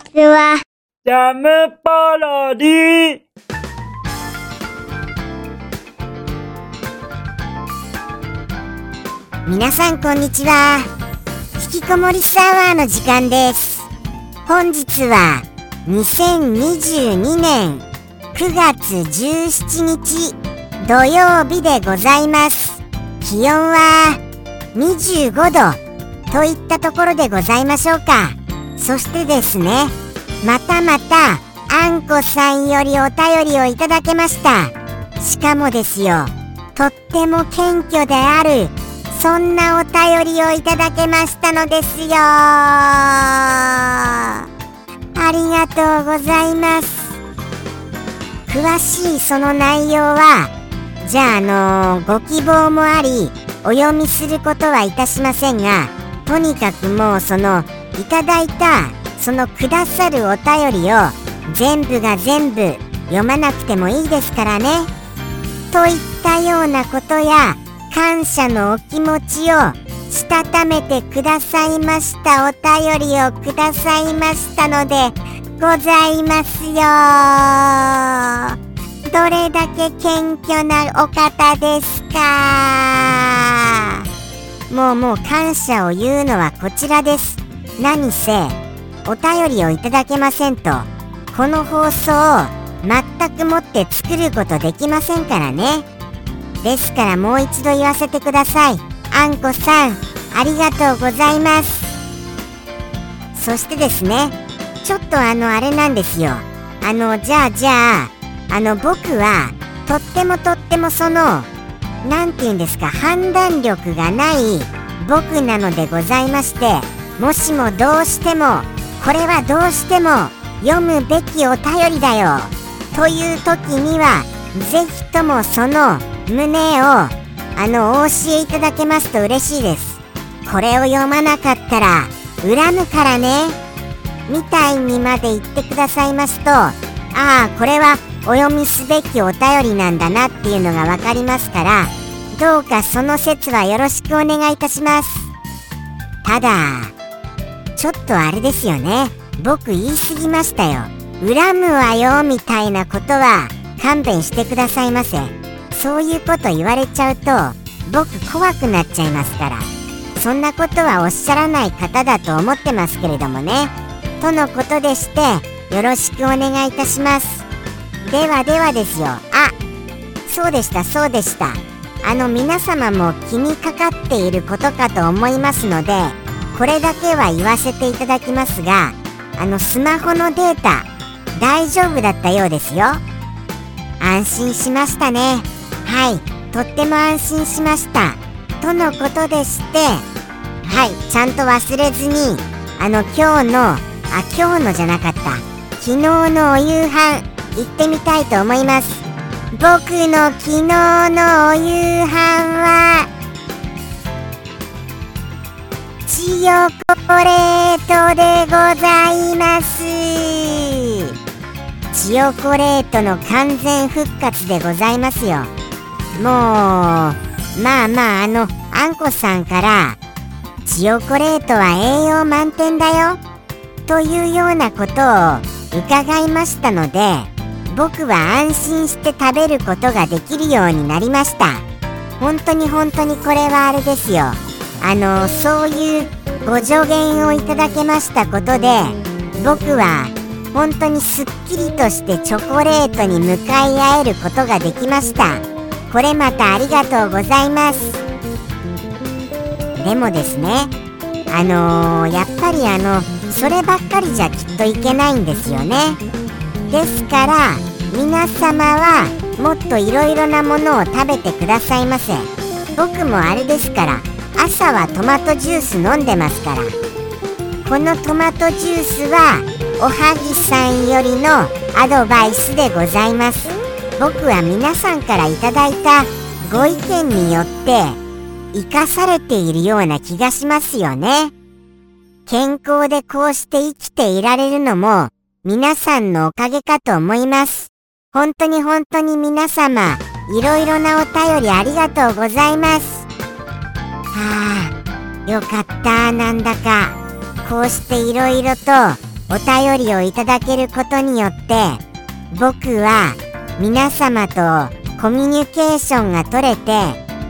ちは。ジャムパロディ。皆さんこんにちは。引きこもりサワーの時間です。本日は2022年9月17日土曜日でございます。気温は25度といったところでございましょうかそしてですねまたまたあんこさんよりお便りをいただけました。しかもですよとっても謙虚であるそんなお便りをいただけましたのですよ。ありがとうございます。詳しいその内容はじゃああのご希望もありお読みすることはいたしませんがとにかくもうそのいただいたそのくださるお便りを全部が全部読まなくてもいいですからね。といったようなことや感謝のお気持ちをしたためてくださいましたお便りをくださいましたのでございますよ。どれだけ謙虚なお方ですか？もうもう感謝を言うのはこちらです。何せお便りをいただけませんとこの放送を全くもって作ることできませんからね。ですからもう一度言わせてください。あんこさんありがとうございます。そしてですねちょっとあのあれなんですよ。あのじゃあじゃああの僕はとってもとってもその何て言うんですか判断力がない僕なのでございましてもしもどうしてもこれはどうしても読むべきお便りだよ。という時にはぜひともその胸をあのお教えいただけますと嬉しいです。これを読まなかったら恨むからね。みたいにまで言ってくださいますとああこれはお読みすべきお便りなんだなっていうのが分かりますからどうかその説はよろしくお願いいたします。ただちょっとあれですよね。僕言い過ぎましたよ。恨むわよみたいなことは勘弁してくださいませ。そういうこと言われちゃうと僕怖くなっちゃいますから。そんなことはおっしゃらない方だと思ってますけれどもね。とのことでしてよろしくお願いいたします。ではではですよ。あそうでしたそうでした。あの皆様も気にかかっていることかと思いますのでこれだけは言わせていただきますがあのスマホのデータ大丈夫だったようですよ。安心しましたね。はい。とっても安心しました。とのことでしてはい。ちゃんと忘れずにあの今日のあ今日のじゃなかった。昨日のお夕飯行ってみたいと思います。僕の昨日のお夕飯はチヨコレートでございます。チヨコレートの完全復活でございますよ。もうまあまああのあんこさんからチヨコレートは栄養満点だよ。というようなことを伺いましたので僕は安心して食べることができるようになりました。本当に本当にこれはあれですよ。あのそういうご助言をいただけましたことで僕は本当にすっきりとしてチョコレートに向かい合えることができました。これまたありがとうございます。でもですねあのー、やっぱりあのそればっかりじゃきっといけないんですよね。ですから皆様はもっといろいろなものを食べてくださいませ。僕もあれですから朝はトマトジュース飲んでますから。このトマトジュースはおはぎさんよりのアドバイスでございます。僕は皆さんからいただいたご意見によって生かされているような気がしますよね。健康でこうして生きていられるのも皆さんのおかげかと思います。本当に本当に皆様いろいろなお便りありがとうございます。はあよかったなんだか。こうしていろいろとお便りをいただけることによって僕は皆様とコミュニケーションが取れて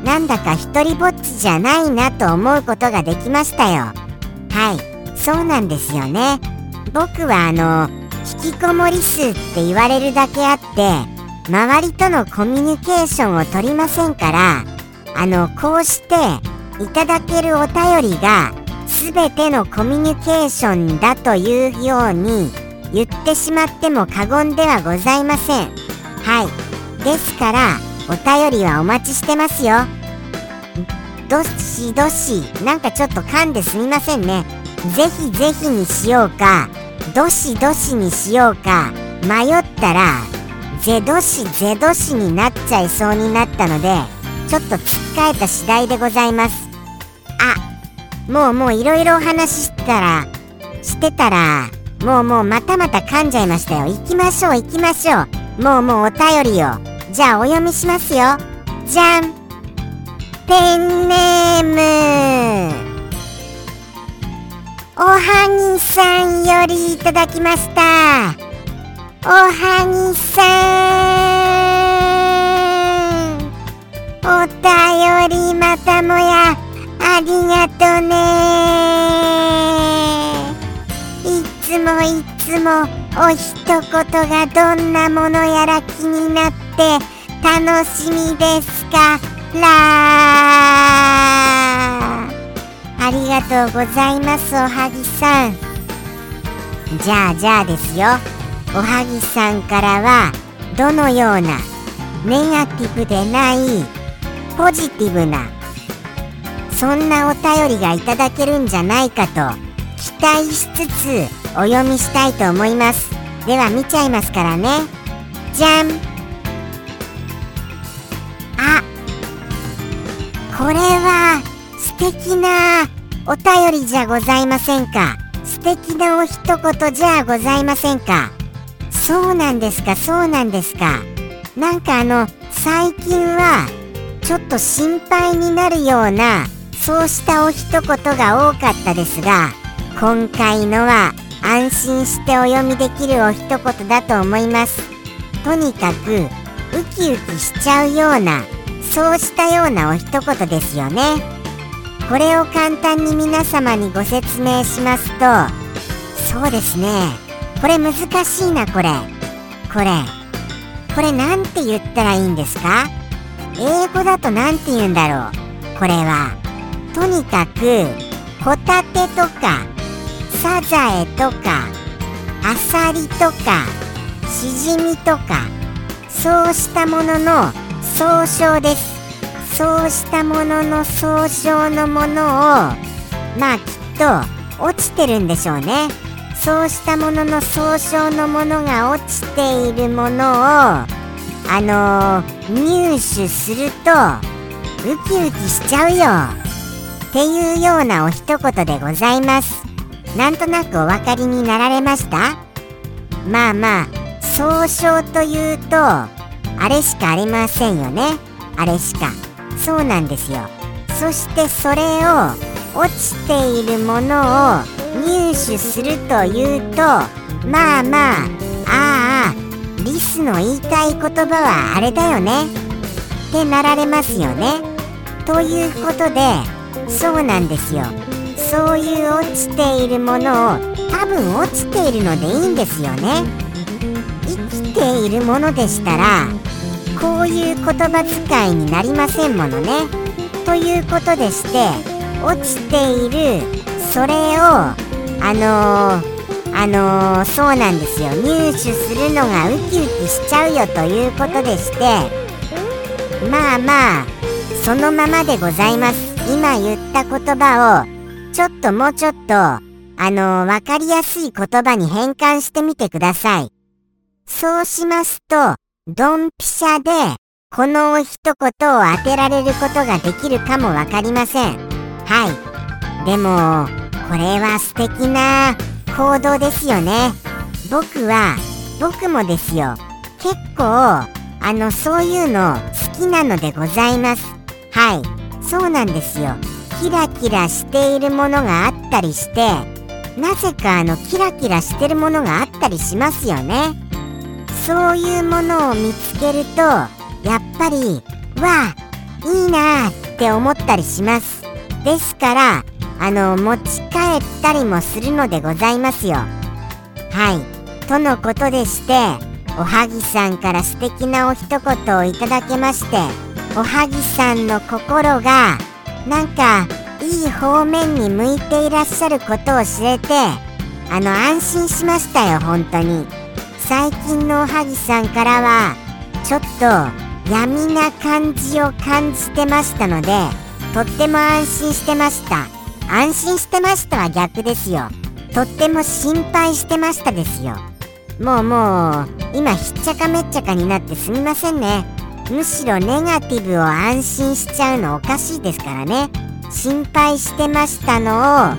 なんだか一人ぼっちじゃないなと思うことができましたよ。はいそうなんですよね。僕はあの引きこもり数って言われるだけあって周りとのコミュニケーションを取りませんからあのこうしていただけるお便りが全てのコミュニケーションだというように言ってしまっても過言ではございません。はい。ですからお便りはお待ちしてますよ。どしどしなんかちょっと噛んですみませんね。ぜひぜひにしようか。どしどしにしようか。迷ったらゼドシゼドシになっちゃいそうになったのでちょっとつっかえた次第でございます。もうもういろいろお話ししてたらしてたらもうもうまたまた噛んじゃいましたよ。行きましょう行きましょう。もうもうお便りをじゃあお読みしますよ。じゃん。ペンネーム。おはぎさんよりいただきました。おはぎさん。お一言がどんなものやら気になって楽しみですか？らありがとうございますおはぎさん。じゃあじゃあですよ。おはぎさんからはどのようなネガティブでないポジティブなそんなお便りがいただけるんじゃないかと期待しつつお読みしたいと思います。では見ちゃいますからね。じゃんあ。これは素敵なお便りじゃございませんか？素敵なお一言じゃございませんか？そうなんですか？そうなんですか？なんかあの最近はちょっと心配になるようなそうしたお一言が多かったですが今回のは安心してお読みできるお一言だと思います。とにかくウキウキしちゃうようなそうしたようなお一言ですよね。これを簡単に皆様にご説明しますとそうですね。これ難しいなこれ。これ。これなんて言ったらいいんですか？英語だと何て言うんだろう？これはとにかくホタテとかサザエとかアサリとかシジミとかそうしたものの総称です。そうしたものの総称のものをまあきっと落ちてるんでしょうね。そうしたものの総称のものが落ちているものをあのー、入手するとウキウキしちゃうよ。っていうようなお一言でございます。なんとなくお分かりになられました？まあまあ総称というとあれしかありませんよね。あれしか。そうなんですよ。そしてそれを落ちているものを入手するというとまあまあああリスの言いたい言葉はあれだよね。ってなられますよね。ということでそうなんですよ。そういう落ちているものを多分落ちているのでいいんですよね。生きているものでしたらこういう言葉遣いになりませんものね。ということでして落ちているそれをあのー、あのー、そうなんですよ。入手するのがウキウキしちゃうよということでしてまあまあそのままでございます。今言った言葉をちょっともうちょっとあのー、わかりやすい言葉に変換してみてください。そうしますとドンピシャでこの一言を当てられることができるかもわかりません。はい。でもこれは素敵な行動ですよね。僕は僕もですよ。結構あのそういうの好きなのでございます。はい。そうなんですよ。キラキラしているものがあったりしてなぜかあのキラキラしてるものがあったりしますよね。そういうものを見つけるとやっぱりわあいいなあって思ったりします。ですからあの持ち帰ったりもするのでございますよ。はい。とのことでしておはぎさんから素敵なお一言をいただけましておはぎさんの心がなんかいい方面に向いていらっしゃることを知れてあの安心しましたよ本当に。最近のおはぎさんからはちょっと闇な感じを感じてましたのでとっても安心してました。安心してましたは逆ですよ。とっても心配してましたですよ。もうもう今ひっちゃかめっちゃかになってすみませんね。むしろネガティブを安心しちゃうのおかしいですからね。心配してましたのを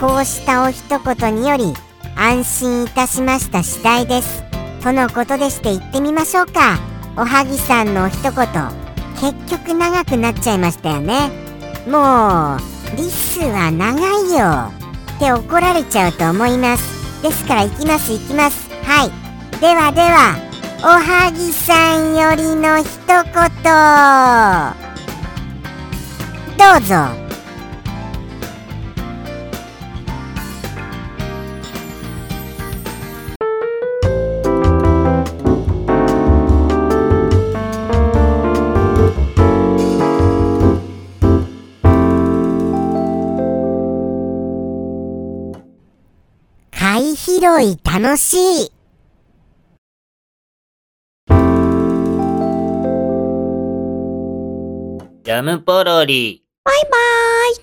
こうしたお一言により安心いたしました次第です。とのことでして言ってみましょうか。おはぎさんの一言結局長くなっちゃいましたよね。もうリスは長いよって怒られちゃうと思います。ですから行きます行きます。はい。ではでは。おはぎさんよりの一言。どうぞ。貝拾い楽しい。ジャムポロリ。バイバーイ